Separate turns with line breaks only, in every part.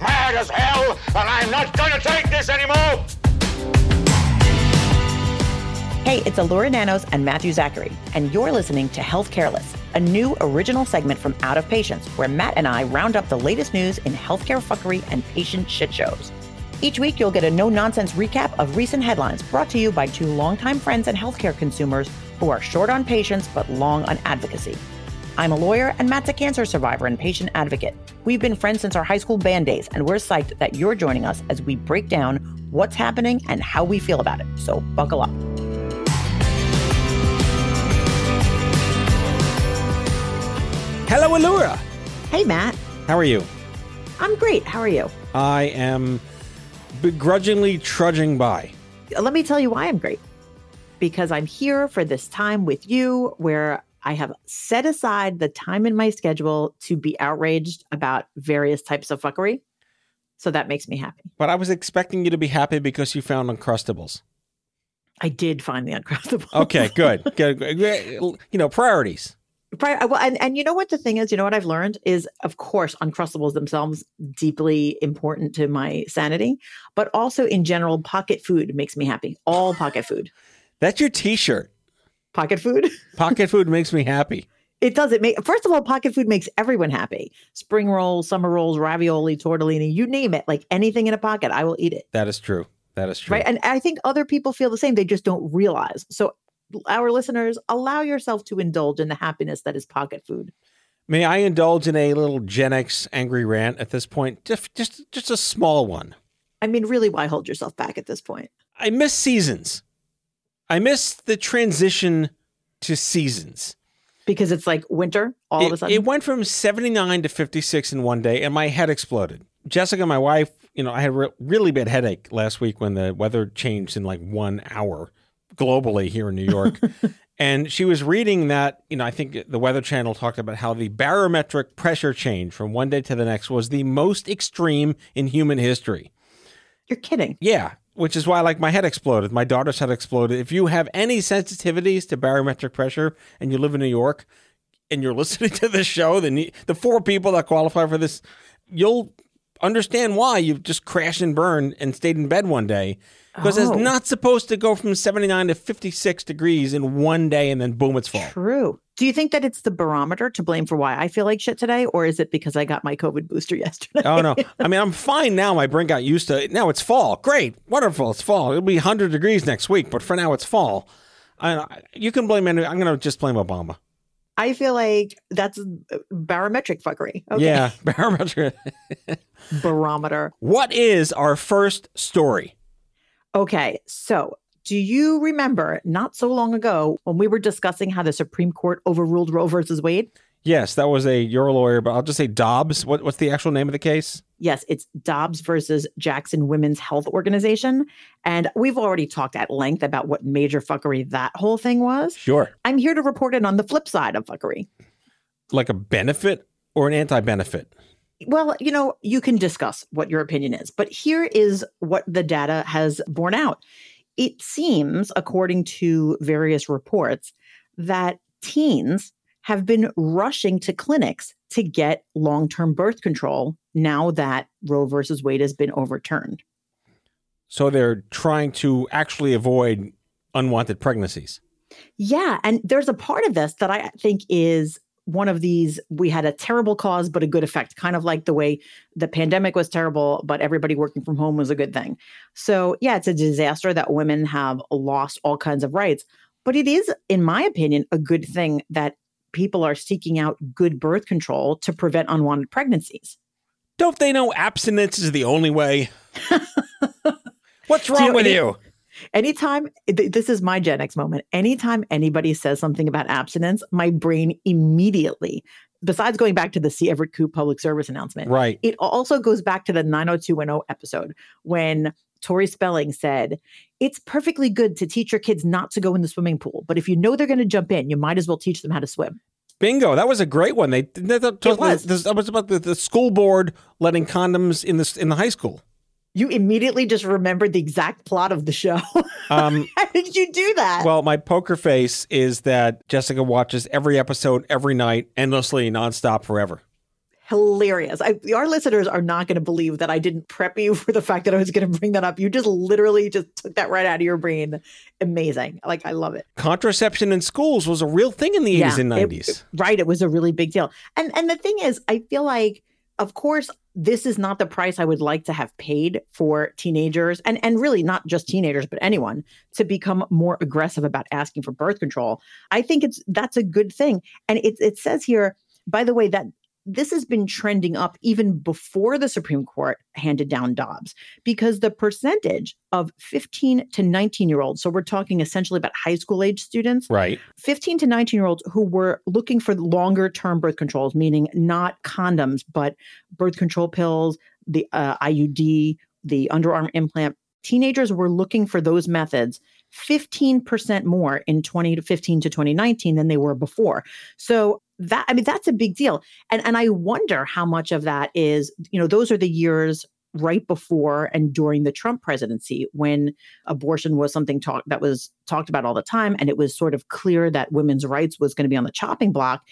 Mad as hell, and I'm not gonna take this anymore!
Hey, it's Elura Nanos and Matthew Zachary, and you're listening to Health Careless, a new original segment from Out of Patients, where Matt and I round up the latest news in healthcare fuckery and patient shit shows. Each week, you'll get a no nonsense recap of recent headlines brought to you by two longtime friends and healthcare consumers who are short on patients but long on advocacy. I'm a lawyer, and Matt's a cancer survivor and patient advocate. We've been friends since our high school band days, and we're psyched that you're joining us as we break down what's happening and how we feel about it. So buckle up.
Hello, Elura.
Hey, Matt.
How are you?
I'm great. How are you?
I am begrudgingly trudging by.
Let me tell you why I'm great. Because I'm here for this time with you where I have set aside the time in my schedule to be outraged about various types of fuckery. So that makes me happy.
But I was expecting you to be happy because you found Uncrustables.
I did find the Uncrustables.
Okay, good. good. You know, priorities.
Pri- uh, well, and, and you know what the thing is, you know what I've learned is, of course, Uncrustables themselves deeply important to my sanity, but also in general, pocket food makes me happy. All pocket food.
That's your T-shirt.
Pocket food.
Pocket food makes me happy.
It does. It make first of all, pocket food makes everyone happy. Spring rolls, summer rolls, ravioli, tortellini, you name it. Like anything in a pocket, I will eat it.
That is true. That is true.
Right. And I think other people feel the same. They just don't realize. So our listeners, allow yourself to indulge in the happiness that is pocket food.
May I indulge in a little Gen X angry rant at this point? Just, just, just a small one.
I mean, really, why hold yourself back at this point?
I miss seasons. I miss the transition to seasons.
Because it's like winter all
it,
of a sudden.
It went from 79 to 56 in one day, and my head exploded. Jessica, my wife, you know, I had a re- really bad headache last week when the weather changed in like one hour globally here in New York. and she was reading that, you know, I think the Weather Channel talked about how the barometric pressure change from one day to the next was the most extreme in human history.
You're kidding.
Yeah, which is why like my head exploded. My daughter's head exploded. If you have any sensitivities to barometric pressure and you live in New York and you're listening to this show, then you, the four people that qualify for this, you'll understand why you've just crashed and burned and stayed in bed one day because
Oh.
it's not supposed to go from 79 to 56 degrees in one day and then boom, it's fall.
True. Do you think that it's the barometer to blame for why I feel like shit today? Or is it because I got my COVID booster yesterday?
Oh no! I mean, I'm fine now. My brain got used to it. Now it's fall. Great, wonderful. It's fall. It'll be 100 degrees next week, but for now it's fall. I, you can blame any. I'm going to just blame Obama.
I feel like that's barometric fuckery. Okay.
Yeah, barometric.
Barometer.
what is our first story?
Okay. So do you remember not so long ago when we were discussing how the Supreme Court overruled Roe versus Wade?
Yes, that was a you're a lawyer, but I'll just say Dobbs. What, what's the actual name of the case?
Yes, it's Dobbs versus Jackson Women's Health Organization. And we've already talked at length about what major fuckery that whole thing was.
Sure,
I'm here to report it on the flip side of fuckery.
like a benefit or an anti-benefit.
Well, you know, you can discuss what your opinion is, but here is what the data has borne out. It seems, according to various reports, that teens have been rushing to clinics to get long term birth control now that Roe versus Wade has been overturned.
So they're trying to actually avoid unwanted pregnancies.
Yeah. And there's a part of this that I think is one of these we had a terrible cause, but a good effect, kind of like the way the pandemic was terrible, but everybody working from home was a good thing. So, yeah, it's a disaster that women have lost all kinds of rights. But it is, in my opinion, a good thing that people are seeking out good birth control to prevent unwanted pregnancies.
Don't they know abstinence is the only way? What's
you
wrong
know,
with
it-
you?
Anytime, th- this is my Gen X moment. Anytime anybody says something about abstinence, my brain immediately, besides going back to the C. Everett Koop public service announcement,
Right.
it also goes back to the 90210 episode when Tori Spelling said, It's perfectly good to teach your kids not to go in the swimming pool, but if you know they're going to jump in, you might as well teach them how to swim.
Bingo. That was a great one. They,
It was.
This, that was about the, the school board letting condoms in the in the high school.
You immediately just remembered the exact plot of the show.
Um,
how did you do that?
well, my poker face is that Jessica watches every episode every night, endlessly, nonstop, forever.
hilarious. I, our listeners are not going to believe that I didn't prep you for the fact that I was going to bring that up. You just literally just took that right out of your brain. Amazing. Like, I love it.
Contraception in schools was a real thing in the 80s and
it-
90s.
right. It was a really big deal. And and the thing is, I feel like, of course, this is not the price I would like to have paid for teenagers, and and really not just teenagers, but anyone to become more aggressive about asking for birth control. I think it's that's a good thing. And it it says here, by the way, that this has been trending up even before the Supreme Court handed down Dobbs because the percentage of 15 to 19 year olds, so we're talking essentially about high school age students,
Right.
15 to 19 year olds who were looking for longer term birth controls, meaning not condoms, but birth control pills, the uh, IUD, the underarm implant. Teenagers were looking for those methods 15% more in 2015 to 2019 than they were before. So that I mean that's a big deal. And and I wonder how much of that is, you know, those are the years right before and during the Trump presidency when abortion was something talk, that was talked about all the time and it was sort of clear that women's rights was going to be on the chopping block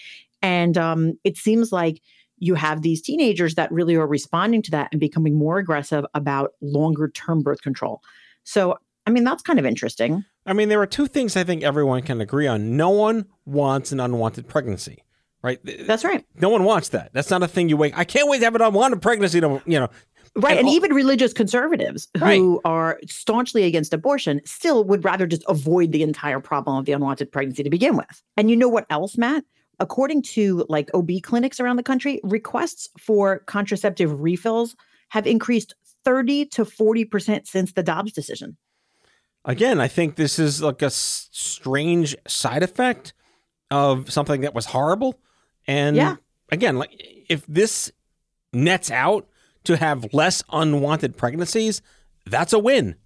and um, it seems like you have these teenagers that really are responding to that and becoming more aggressive about longer term birth control so i mean that's kind of interesting
I mean, there are two things I think everyone can agree on. No one wants an unwanted pregnancy, right?
that's right
No one wants that. That's not a thing you wake. I can't wait to have an unwanted pregnancy. To, you know,
Right.
And
And,
all-
even religious conservatives who are staunchly against abortion still would rather just avoid the entire problem of the unwanted pregnancy to begin with. And you know what else, Matt? According to like OB clinics around the country, requests for contraceptive refills have increased 30 to 40% since the Dobbs decision.
again, I think this is like a s- strange side effect of something that was horrible. And
Yeah.
again, like if this nets out to have less unwanted pregnancies, that's a win.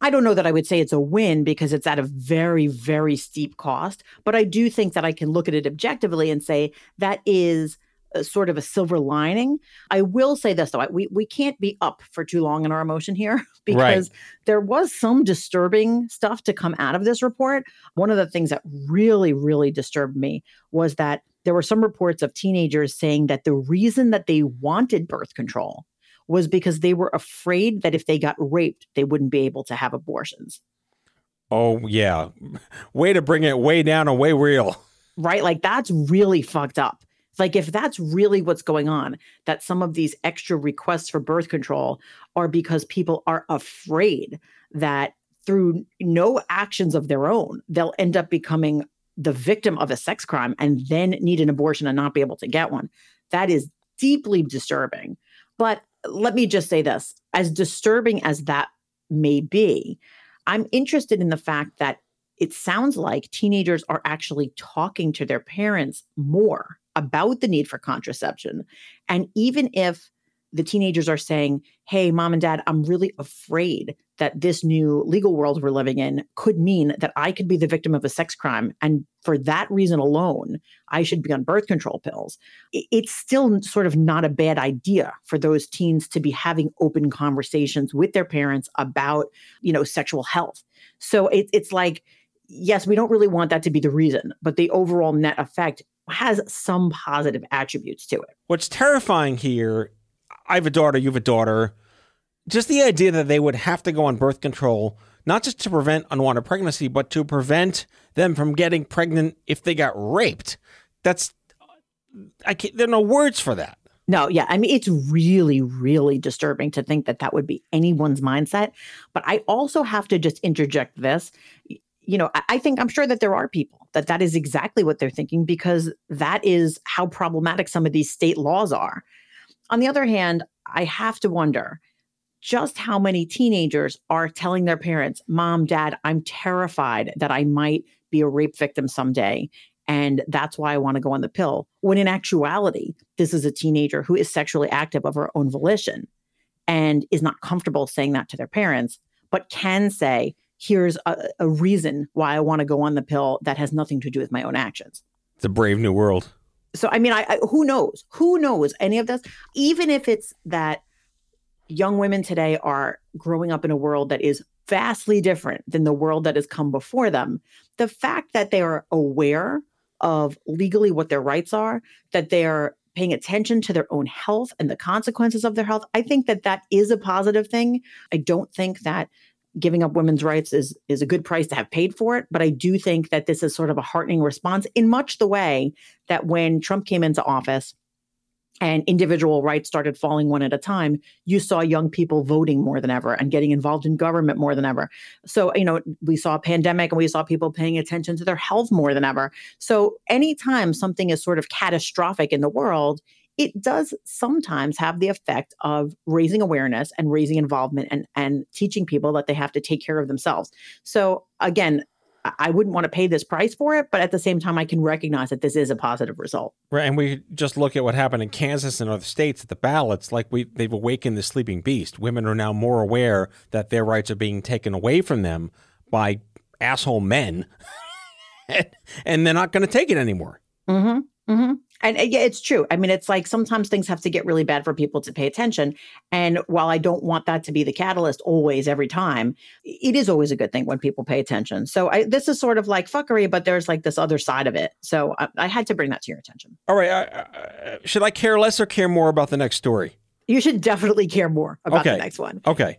I don't know that I would say it's a win because it's at a very, very steep cost. But I do think that I can look at it objectively and say that is a sort of a silver lining. I will say this though, we we can't be up for too long in our emotion here because there was some disturbing stuff to come out of this report. One of the things that really, really disturbed me was that there were some reports of teenagers saying that the reason that they wanted birth control was because they were afraid that if they got raped, they wouldn't be able to have abortions.
Oh yeah, way to bring it way down and way real.
Right? Like that's really fucked up. Like if that's really what's going on, that some of these extra requests for birth control are because people are afraid that through no actions of their own, they'll end up becoming the victim of a sex crime and then need an abortion and not be able to get one. That is deeply disturbing. But let me just say this as disturbing as that may be, I'm interested in the fact that it sounds like teenagers are actually talking to their parents more about the need for contraception. And even if the teenagers are saying, Hey, mom and dad, I'm really afraid that this new legal world we're living in could mean that I could be the victim of a sex crime. And for that reason alone, I should be on birth control pills. It's still sort of not a bad idea for those teens to be having open conversations with their parents about, you know, sexual health. So it, it's like, yes, we don't really want that to be the reason, but the overall net effect has some positive attributes to it.
What's terrifying here, I have a daughter, you have a daughter. Just the idea that they would have to go on birth control, not just to prevent unwanted pregnancy, but to prevent them from getting pregnant if they got raped. That's, I can't, there are no words for that.
No, yeah. I mean, it's really, really disturbing to think that that would be anyone's mindset. But I also have to just interject this. You know, I, think I'm sure that there are people that that is exactly what they're thinking because that is how problematic some of these state laws are. On the other hand, I have to wonder just how many teenagers are telling their parents, Mom, Dad, I'm terrified that I might be a rape victim someday. And that's why I want to go on the pill. When in actuality, this is a teenager who is sexually active of her own volition and is not comfortable saying that to their parents, but can say, here's a, a reason why I want to go on the pill that has nothing to do with my own actions.
It's a brave new world.
So, I mean, I, I who knows? Who knows any of this? Even if it's that young women today are growing up in a world that is vastly different than the world that has come before them, the fact that they are aware of legally what their rights are, that they are paying attention to their own health and the consequences of their health, I think that that is a positive thing. I don't think that giving up women's rights is is a good price to have paid for it but i do think that this is sort of a heartening response in much the way that when trump came into office and individual rights started falling one at a time you saw young people voting more than ever and getting involved in government more than ever. So you know we saw a pandemic and we saw people paying attention to their health more than ever. So anytime something is sort of catastrophic in the world it does sometimes have the effect of raising awareness and raising involvement and, and teaching people that they have to take care of themselves. So, again, I wouldn't want to pay this price for it, but at the same time, I can recognize that this is a positive result.
Right, and we just look at what happened in Kansas and other states at the ballots. Like we, they've awakened the sleeping beast. Women are now more aware that their rights are being taken away from them by asshole men, and they're not going to take it anymore.
Mm-hmm. Mm-hmm. And uh, yeah, it's true. I mean, it's like sometimes things have to get really bad for people to pay attention. And while I don't want that to be the catalyst always, every time, it is always a good thing when people pay attention. So I, this is sort of like fuckery, but there's like this other side of it. So I, I had to bring that to your attention.
All right. Uh, should I care less or care more about the next story?
You should definitely care more about
okay.
the next one.
Okay.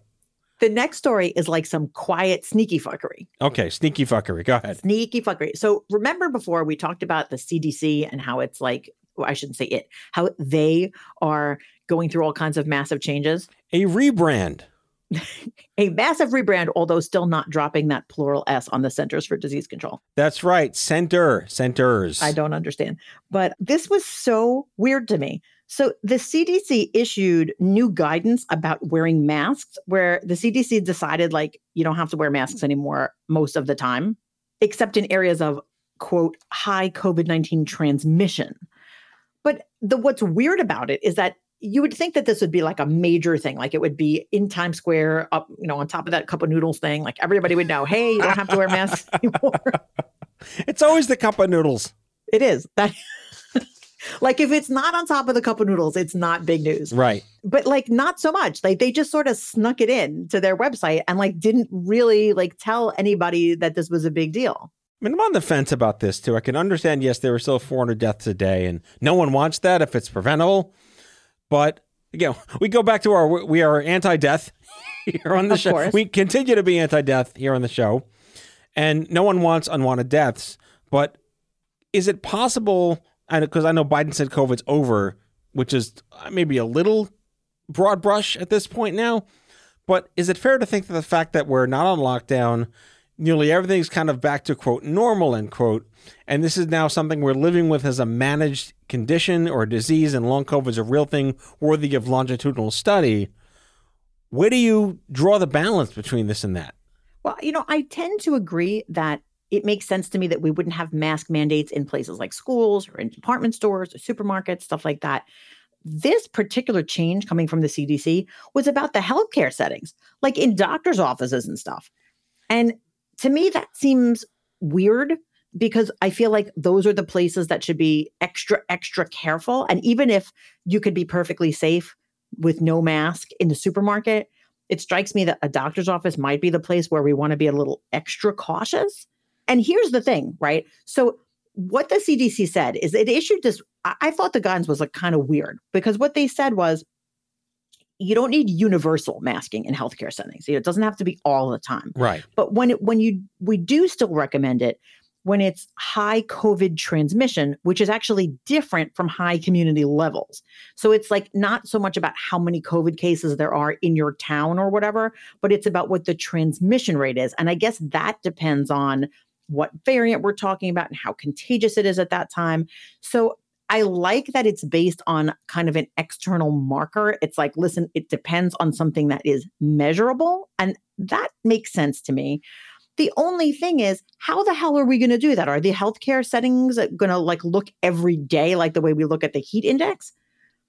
The next story is like some quiet, sneaky fuckery.
Okay, sneaky fuckery. Go ahead.
Sneaky fuckery. So remember before we talked about the CDC and how it's like, well, I shouldn't say it, how they are going through all kinds of massive changes.
A rebrand.
a massive rebrand, although still not dropping that plural S on the Centers for Disease Control.
That's right. Center, centers.
I don't understand. But this was so weird to me. So the CDC issued new guidance about wearing masks, where the CDC decided like you don't have to wear masks anymore most of the time, except in areas of quote high COVID 19 transmission. But the what's weird about it is that you would think that this would be like a major thing, like it would be in Times Square, up, you know, on top of that cup of noodles thing. Like everybody would know, hey, you don't have to wear masks anymore.
it's always the cup of noodles.
It is that like if it's not on top of the cup of noodles, it's not big news.
Right.
But like not so much. Like they just sort of snuck it in to their website and like didn't really like tell anybody that this was a big deal.
I mean, I'm on the fence about this too. I can understand, yes, there are still 400 deaths a day, and no one wants that if it's preventable. But again, we go back to our we are anti-death here on the
Of
show.
course.
We continue to be anti-death here on the show, and no one wants unwanted deaths. But is it possible? Because I know Biden said COVID's over, which is uh, maybe a little broad brush at this point now. But is it fair to think that the fact that we're not on lockdown, nearly everything's kind of back to quote normal end quote, and this is now something we're living with as a managed condition or disease, and long COVID is a real thing worthy of longitudinal study? Where do you draw the balance between this and that?
Well, you know, I tend to agree that it makes sense to me that we wouldn't have mask mandates in places like schools or in department stores or supermarkets, stuff like that. This particular change coming from the CDC was about the healthcare settings, like in doctors' offices and stuff. And to me, that seems weird because I feel like those are the places that should be extra, extra careful. And even if you could be perfectly safe with no mask in the supermarket, it strikes me that a doctor's office might be the place where we want to be a little extra cautious. And here's the thing, right? So, what the CDC said is it issued this. I, thought the guidance was like kind of weird because what they said was you don't need universal masking in healthcare settings. You know, it doesn't have to be all the time.
Right.
But when it when you we do still recommend it when it's high COVID transmission, which is actually different from high community levels. So it's like not so much about how many COVID cases there are in your town or whatever, but it's about what the transmission rate is. And I guess that depends on what variant we're talking about and how contagious it is at that time. So I like that it's based on kind of an external marker. It's like, listen, it depends on something that is measurable. And that makes sense to me. The only thing is, how the hell are we going to do that? Are the healthcare settings uh, going to like look every day like the way we look at the heat index?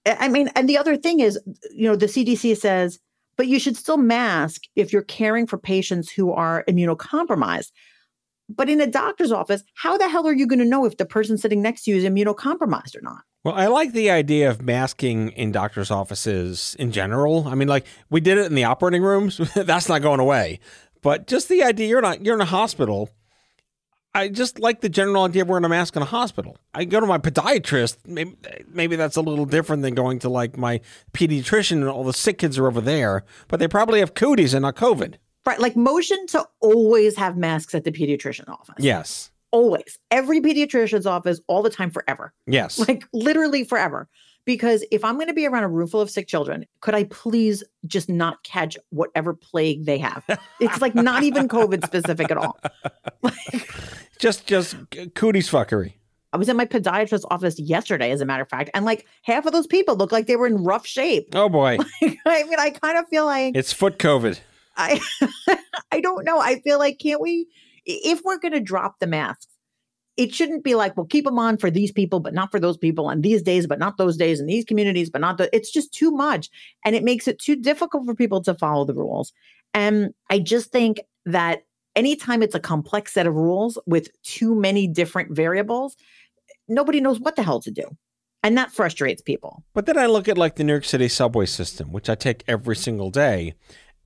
I mean, and the other thing is, you know, the CDC says, but you should still mask if you're caring for patients who are immunocompromised. But in a doctor's office, how the hell are you going to know if the person sitting next to you is immunocompromised or not?
Well, I like the idea of masking in doctors' offices in general. I mean, like we did it in the operating rooms. That's not going away. But just the idea you're not you're in a hospital. I just like the general idea of wearing a mask in a hospital. I go to my podiatrist. Maybe, maybe that's a little different than going to like my pediatrician and all the sick kids are over there, but they probably have cooties and not COVID.
Right. Like motion to always have masks at the pediatrician office.
Yes.
Always. Every pediatrician's office, all the time, forever.
Yes.
Like literally forever. Because if I'm going to be around a room full of sick children, could I please just not catch whatever plague they have? It's like not even COVID specific at all.
Like, just just cooties fuckery.
I was in my podiatrist's office yesterday, as a matter of fact, and like half of those people look like they were in rough shape.
Oh boy.
I mean, I kind of feel like
it's foot COVID.
I I don't know. I feel like can't we if we're going to drop the masks, it shouldn't be like, well, keep them on for these people, but not for those people, and these days, but not those days, and these communities, but not the. It's just too much, and it makes it too difficult for people to follow the rules. And I just think that anytime it's a complex set of rules with too many different variables, nobody knows what the hell to do. And that frustrates people.
But then I look at like the New York City subway system, which I take every single day.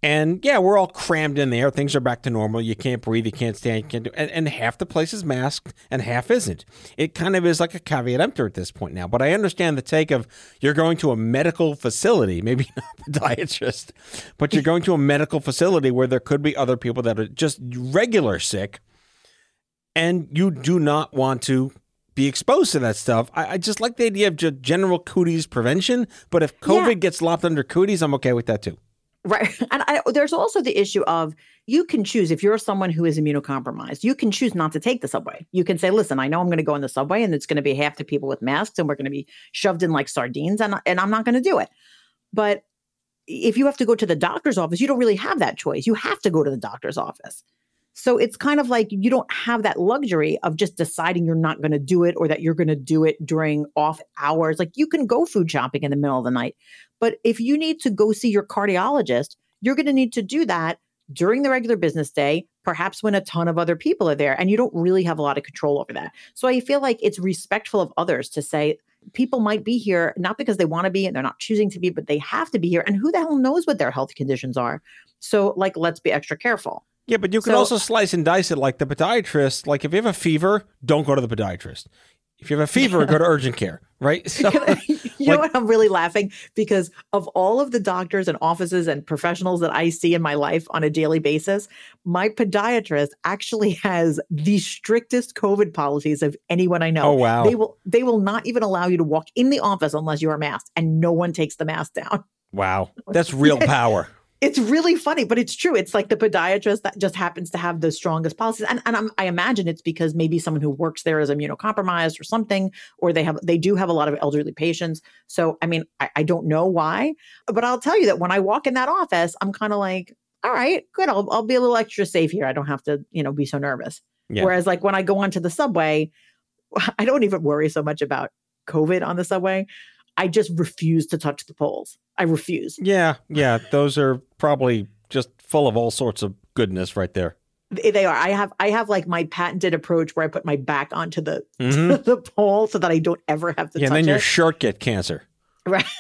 And yeah, we're all crammed in there. Things are back to normal. You can't breathe. You can't stand. You can't do. And, and half the place is masked, and half isn't. It kind of is like a caveat emptor at this point now. But I understand the take of you're going to a medical facility, maybe not the dietitian, but you're going to a medical facility where there could be other people that are just regular sick, and you do not want to be exposed to that stuff. I, I just like the idea of just general cooties prevention. But if COVID
Yeah.
gets lopped under cooties, I'm okay with that too.
Right. And I, there's also the issue of you can choose, if you're someone who is immunocompromised, you can choose not to take the subway. You can say, listen, I know I'm going to go in the subway and it's going to be half the people with masks and we're going to be shoved in like sardines and, and I'm not going to do it. But if you have to go to the doctor's office, you don't really have that choice. You have to go to the doctor's office. So it's kind of like you don't have that luxury of just deciding you're not going to do it or that you're going to do it during off hours. Like you can go food shopping in the middle of the night. But if you need to go see your cardiologist, you're going to need to do that during the regular business day, perhaps when a ton of other people are there, and you don't really have a lot of control over that. So I feel like it's respectful of others to say, people might be here not because they want to be and they're not choosing to be, but they have to be here. And who the hell knows what their health conditions are? So, like, let's be extra careful.
Yeah, but you can
So-
also slice and dice it like the podiatrist. Like if you have a fever, don't go to the podiatrist. If you have a fever, go to urgent care, right? So,
you know what? I'm really laughing because of all of the doctors and offices and professionals that I see in my life on a daily basis, my podiatrist actually has the strictest COVID policies of anyone I know.
Oh, wow.
They will they will not even allow you to walk in the office unless you are masked, and no one takes the mask down.
wow, that's real power.
It's really funny, but it's true. It's like the podiatrist that just happens to have the strongest policies, and and I'm, I imagine it's because maybe someone who works there is immunocompromised or something, or they have they do have a lot of elderly patients. So I mean, I, I don't know why, but I'll tell you that when I walk in that office, I'm kind of like, all right, good. I'll I'll be a little extra safe here. I don't have to you know be so nervous.
Yeah.
Whereas like when I go onto the subway, I don't even worry so much about COVID on the subway. I just refuse to touch the poles. I refuse.
Yeah, yeah, those are probably just full of all sorts of goodness right there.
They are. I have I have like my patented approach where I put my back onto the
Mhm.
the pole so that I don't ever have to
Yeah, and then your
it.
shirt get cancer.
right.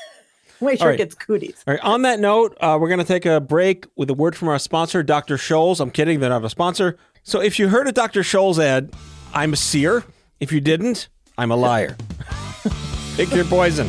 My shirt
right.
gets cooties.
All right. On that note, uh, we're going to take a break with a word from our sponsor, Dr. Scholl's. I'm kidding, they're not a sponsor. So if you heard a Dr. Scholl's ad, I'm a seer. If you didn't, I'm a liar. Pick your poison.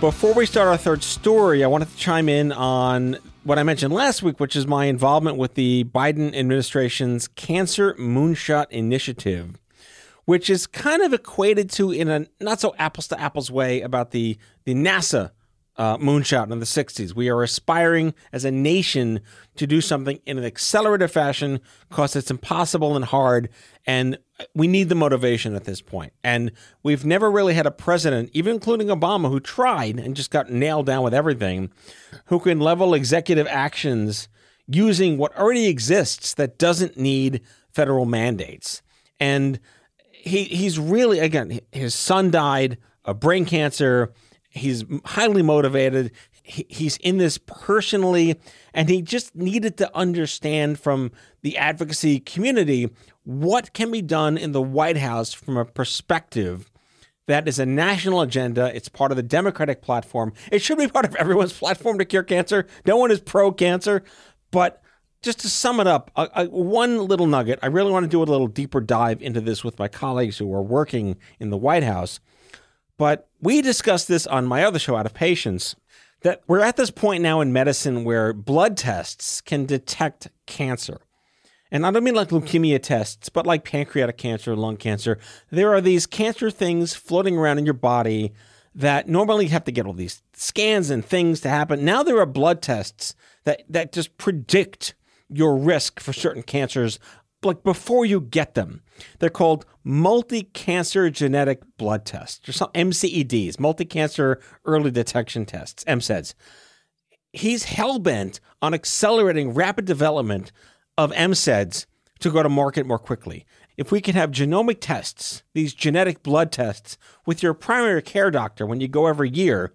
Before we start our third story, I wanted to chime in on what I mentioned last week, which is my involvement with the Biden administration's Cancer Moonshot Initiative, which is kind of equated to, in a not so apples to apples way, about the, the NASA uh, moonshot in the 60s. We are aspiring as a nation to do something in an accelerated fashion because it's impossible and hard. And we need the motivation at this point. And we've never really had a president, even including Obama, who tried and just got nailed down with everything, who can level executive actions using what already exists that doesn't need federal mandates. And he he's really again his son died of brain cancer He's highly motivated. He, he's in this personally, and he just needed to understand from the advocacy community what can be done in the White House from a perspective that is a national agenda. It's part of the Democratic platform. It should be part of everyone's platform to cure cancer. No one is pro cancer. But just to sum it up, a, a, one little nugget. I really want to do a little deeper dive into this with my colleagues who are working in the White House. But we discussed this on my other show, Out of Patients, that we're at this point now in medicine where blood tests can detect cancer. And I don't mean like leukemia tests, but like pancreatic cancer, lung cancer. There are these cancer things floating around in your body that normally you have to get all these scans and things to happen. Now there are blood tests that, that just predict your risk for certain cancers like before you get them. They're called multi-cancer genetic blood tests, or some MCEDs, multi-cancer early detection tests, MCEDs. He's hell bent on accelerating rapid development of MCEDs to go to market more quickly. If we can have genomic tests, these genetic blood tests, with your primary care doctor when you go every year,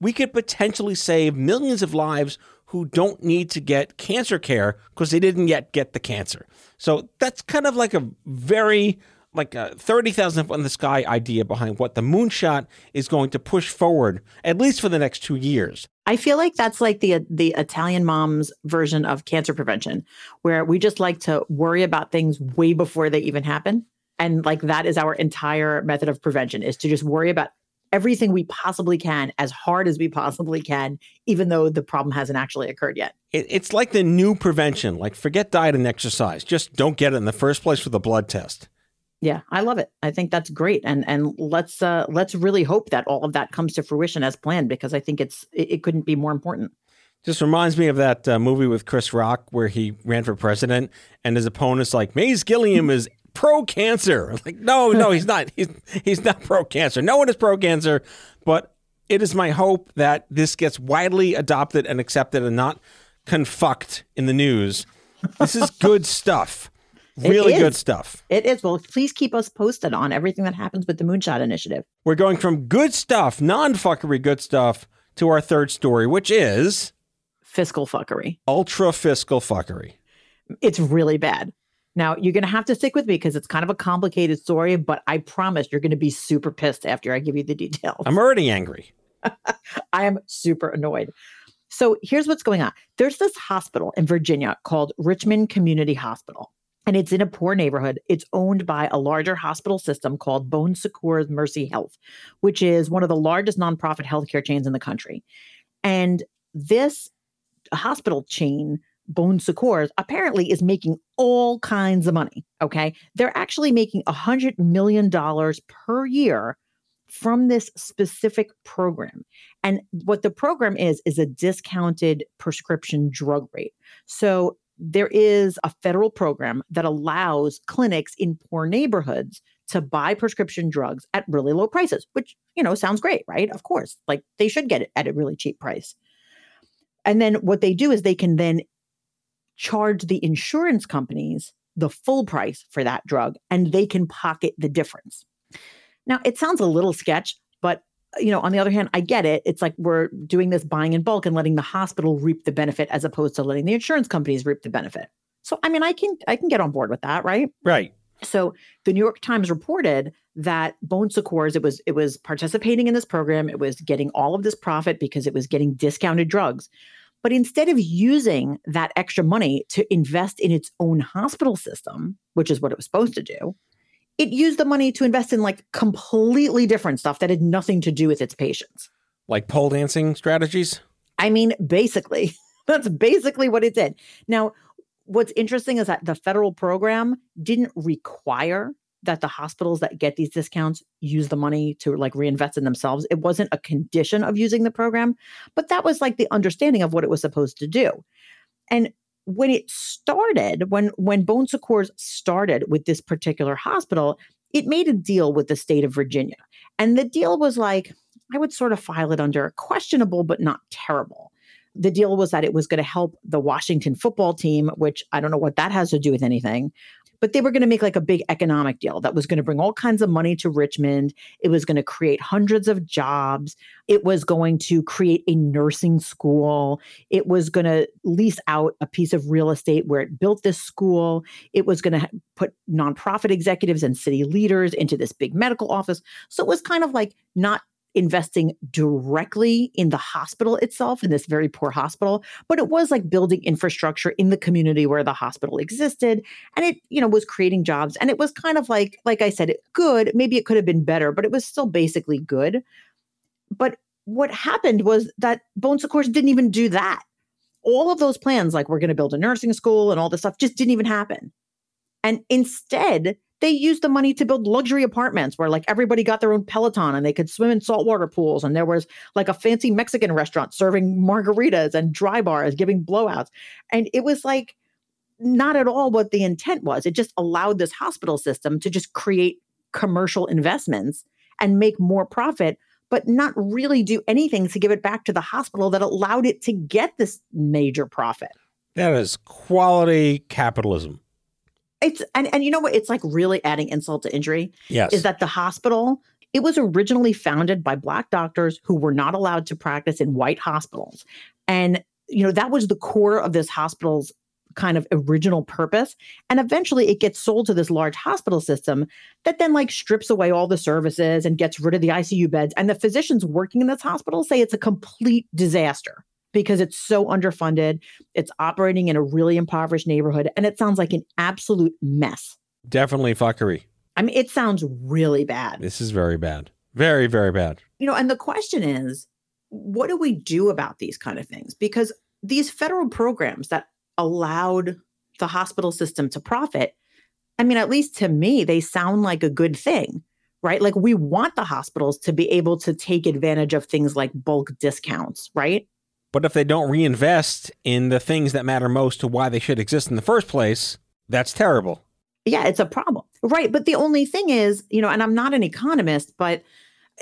we could potentially save millions of lives who don't need to get cancer care because they didn't yet get the cancer. So that's kind of like a very like a 30,000 foot in the sky idea behind what the moonshot is going to push forward, at least for the next two years.
I feel like that's like the the Italian mom's version of cancer prevention, where we just like to worry about things way before they even happen. And like that is our entire method of prevention is to just worry about everything we possibly can as hard as we possibly can, even though the problem hasn't actually occurred yet.
It, it's like the new prevention, like forget diet and exercise. Just don't get it in the first place with a blood test.
Yeah, I love it. I think that's great, and and let's uh, let's really hope that all of that comes to fruition as planned, because I think it's it, it couldn't be more important.
Just reminds me of that uh, movie with Chris Rock where he ran for president, and his opponent's like Mays Gilliam is pro cancer. Like, no, no, he's not. He's he's not pro cancer. No one is pro cancer, but it is my hope that this gets widely adopted and accepted and not confucked in the news. This is good stuff. Really good stuff.
It is. Well, please keep us posted on everything that happens with the Moonshot Initiative.
We're going from good stuff, non fuckery good stuff, to our third story, which is
fiscal fuckery.
Ultra fiscal fuckery
It's really bad. Now, you're going to have to stick with me because it's kind of a complicated story, but I promise you're going to be super pissed after I give you the details.
I'm already angry.
I am super annoyed. So here's what's going on there's this hospital in Virginia called Richmond Community Hospital, and it's in a poor neighborhood. It's owned by a larger hospital system called Bon Secours Mercy Health, which is one of the largest nonprofit healthcare chains in the country. And this hospital chain Bon Secours apparently is making all kinds of money. Okay. They're actually making a $100 million per year from this specific program. And what the program is, is a discounted prescription drug rate. So there is a federal program that allows clinics in poor neighborhoods to buy prescription drugs at really low prices, which, you know, sounds great, right? Of course, like they should get it at a really cheap price. And then what they do is they can then charge the insurance companies the full price for that drug and they can pocket the difference. Now, it sounds a little sketch, but you know, on the other hand, I get it. It's like we're doing this buying in bulk and letting the hospital reap the benefit as opposed to letting the insurance companies reap the benefit. So, I mean, I can I can get on board with that, right?
Right.
So, the New York Times reported that Bon Secours it was it was participating in this program. It was getting all of this profit because it was getting discounted drugs. But instead of using that extra money to invest in its own hospital system, which is what it was supposed to do, it used the money to invest in like completely different stuff that had nothing to do with its patients.
Like pole dancing strategies?
I mean, basically, that's basically what it did. Now, what's interesting is that the federal program didn't require that the hospitals that get these discounts use the money to like reinvest in themselves. It wasn't a condition of using the program, but that was like the understanding of what it was supposed to do. And when it started, when when Bon Secours started with this particular hospital, it made a deal with the state of Virginia. And the deal was like, I would sort of file it under questionable but not terrible. The deal was that it was going to help the Washington football team, which I don't know what that has to do with anything but they were going to make like a big economic deal that was going to bring all kinds of money to Richmond. It was going to create hundreds of jobs. It was going to create a nursing school. It was going to lease out a piece of real estate where it built this school. It was going to put nonprofit executives and city leaders into this big medical office. So it was kind of like not investing directly in the hospital itself, in this very poor hospital, but it was like building infrastructure in the community where the hospital existed. And it, you know, was creating jobs. And it was kind of like, like I said, good. Maybe it could have been better, but it was still basically good. But what happened was that Bon Secours didn't even do that. All of those plans, like we're going to build a nursing school and all this stuff, just didn't even happen. And instead, they used the money to build luxury apartments where like everybody got their own Peloton and they could swim in saltwater pools. And there was like a fancy Mexican restaurant serving margaritas and dry bars giving blowouts. And it was like not at all what the intent was. It just allowed this hospital system to just create commercial investments and make more profit, but not really do anything to give it back to the hospital that allowed it to get this major profit.
That is quality capitalism.
It's and and you know what? It's like really adding insult to injury.
Yes.
Is that the hospital? It was originally founded by black doctors who were not allowed to practice in white hospitals. And you know, that was the core of this hospital's kind of original purpose. And eventually it gets sold to this large hospital system that then like strips away all the services and gets rid of the ICU beds. And the physicians working in this hospital say it's a complete disaster because it's so underfunded. It's operating in a really impoverished neighborhood, and it sounds like an absolute mess.
Definitely fuckery.
I mean, it sounds really bad.
This is very bad. Very, very bad.
You know, and the question is, what do we do about these kind of things? Because these federal programs that allowed the hospital system to profit, I mean, at least to me, they sound like a good thing, right? Like we want the hospitals to be able to take advantage of things like bulk discounts, right?
But if they don't reinvest in the things that matter most to why they should exist in the first place, that's terrible.
Yeah, it's a problem. Right. But the only thing is, you know, and I'm not an economist, but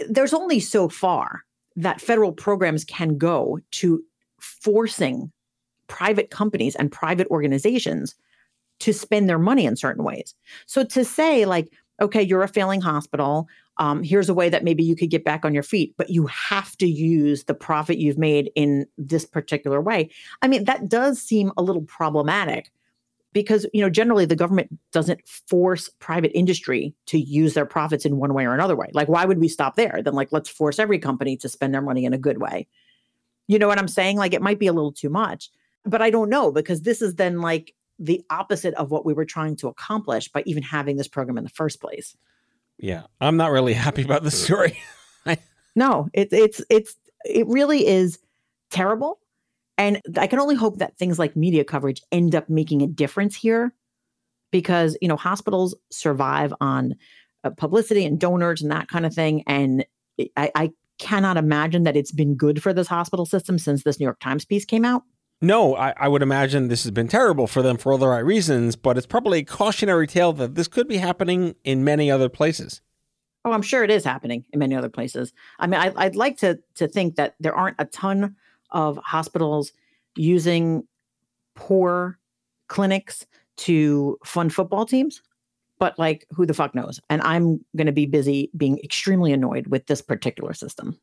there's only so far that federal programs can go to forcing private companies and private organizations to spend their money in certain ways. So to say, like, okay, you're a failing hospital, um, here's a way that maybe you could get back on your feet, but you have to use the profit you've made in this particular way. I mean, that does seem a little problematic. because you know generally the government doesn't force private industry to use their profits in one way or another way like why would we stop there then like let's force every company to spend their money in a good way you know what i'm saying like it might be a little too much but i don't know because this is then like the opposite of what we were trying to accomplish by even having this program in the first place.
Yeah, I'm not really happy about the story.
no it, it's it's it really is terrible. And i can only hope that things like media coverage end up making a difference here because you know hospitals survive on uh, publicity and donors and that kind of thing. And I, I cannot imagine that it's been good for this hospital system since this new york times piece came out
No, I, I would imagine this has been terrible for them for all the right reasons, but it's probably a cautionary tale that this could be happening in many other places.
Oh, I'm sure it is happening in many other places. I mean, I, I'd like to to think that there aren't a ton of hospitals using poor clinics to fund football teams, but like, who the fuck knows? And I'm going to be busy being extremely annoyed with this particular system.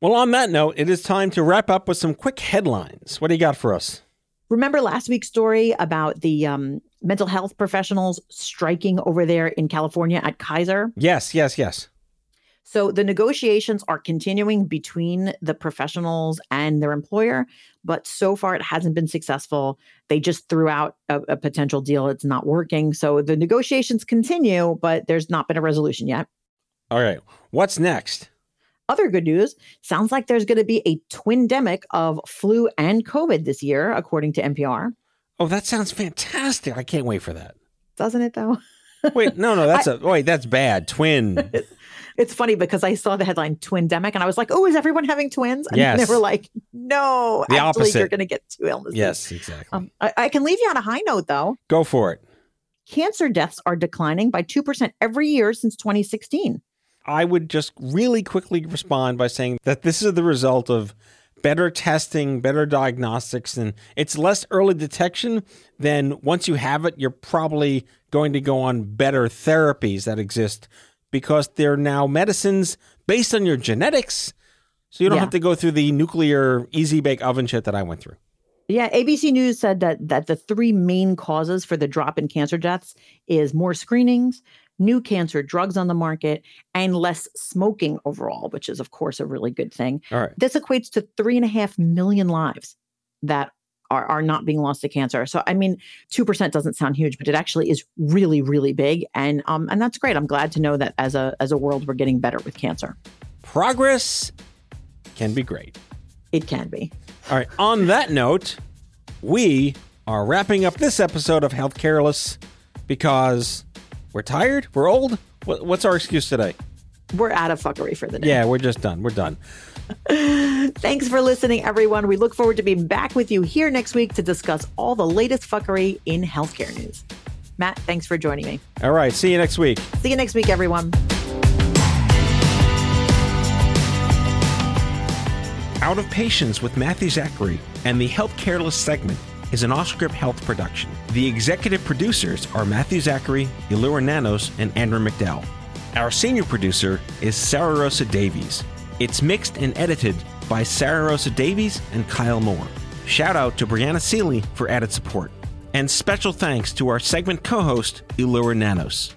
Well, on that note, it is time to wrap up with some quick headlines. What do you got for us?
Remember last week's story about the um, mental health professionals striking over there in California at Kaiser?
Yes, yes, yes.
So the negotiations are continuing between the professionals and their employer, but so far it hasn't been successful. They just threw out a, a potential deal. It's not working. So the negotiations continue, but there's not been a resolution yet.
All right. What's next?
Other good news sounds like there's going to be a twin demic of flu and COVID this year, according to NPR.
Oh, that sounds fantastic. I can't wait for that.
Doesn't it, though?
Wait, no, no, that's a wait, that's bad. Twin.
It's funny because I saw the headline twin demic and I was like, oh, is everyone having twins? And
Yes.
they were like, no,
The
actually,
opposite.
you're going to get two illnesses.
Yes, exactly.
Um, I, I can leave you on a high note, though.
Go for it.
Cancer deaths are declining by 2% every year since 2016.
I would just really quickly respond by saying that this is the result of better testing, better diagnostics, and it's less early detection. Then once you have it, you're probably going to go on better therapies that exist because they're now medicines based on your genetics. So you don't
Yeah.
have to go through the nuclear easy bake oven shit that I went through.
Yeah, ABC News said that that the three main causes for the drop in cancer deaths is more screenings, new cancer drugs on the market, and less smoking overall, which is of course a really good thing.
All right.
This equates to three and a half million lives that are, are not being lost to cancer. So I mean, two percent doesn't sound huge, but it actually is really, really big. And um and that's great. I'm glad to know that as a as a world we're getting better with cancer.
Progress can be great.
It can be.
All right. On that note, we are wrapping up this episode of Health Careless because we're tired. We're old. What, what's our excuse today?
We're out of fuckery for the day.
Yeah, we're just done. We're done.
Thanks for listening, everyone. We look forward to being back with you here next week to discuss all the latest fuckery in healthcare news. Matt, thanks for joining me.
All right. See you next week.
See you next week, everyone.
Out of Patients with Matthew Zachary and the Health Careless segment is an Offscript Health production. The executive producers are Matthew Zachary, Elura Nanos, and Andrew McDowell. Our senior producer is Sarah Rosa Davies. It's mixed and edited by Sarah Rosa Davies and Kyle Moore. Shout out to Brianna Seeley for added support. And special thanks to our segment co host, Elura Nanos.